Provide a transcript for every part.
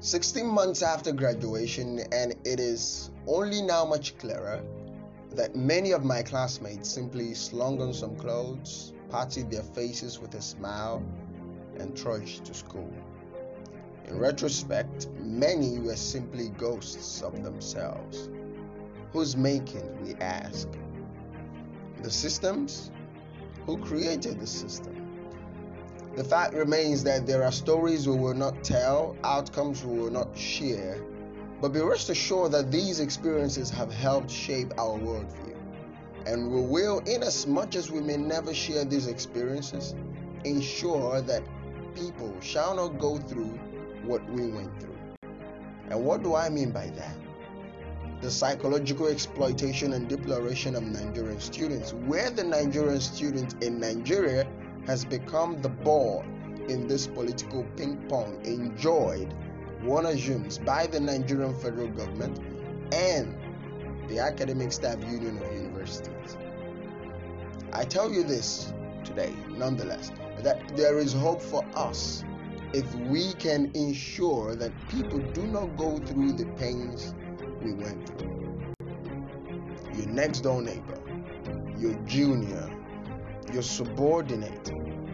16 months after graduation, and it is only now much clearer that many of my classmates simply slung on some clothes, patted their faces with a smile, and trudged to school. In retrospect, many were simply ghosts of themselves. Whose making, we ask? The systems? Who created the system? The fact remains that there are stories we will not tell, outcomes we will not share, but be rest assured that these experiences have helped shape our worldview. And we will, in as much as we may never share these experiences, ensure that people shall not go through what we went through. And what do I mean by that? The psychological exploitation and deploration of Nigerian students, where the Nigerian student in Nigeria has become the ball in this political ping pong enjoyed, one assumes, by the Nigerian federal government and the Academic Staff Union of Universities. I tell you this today, nonetheless, that there is hope for us if we can ensure that people do not go through the pains we went through. Your next door neighbor, your junior, your subordinate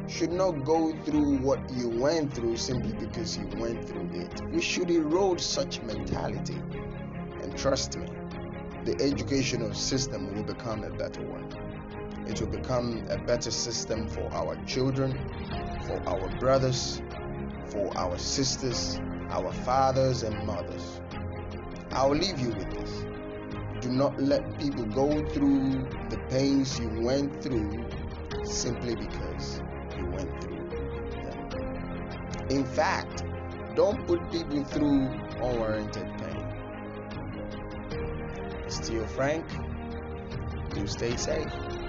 should not go through what you went through simply because you went through it. We should erode such mentality. And trust me, the educational system will become a better one. It will become a better system for our children, for our brothers, for our sisters, our fathers and mothers. I'll leave you with this. Do not let people go through the pains you went through simply because you went through them. In fact, don't put people through unwarranted pain. Still Frank, do stay safe.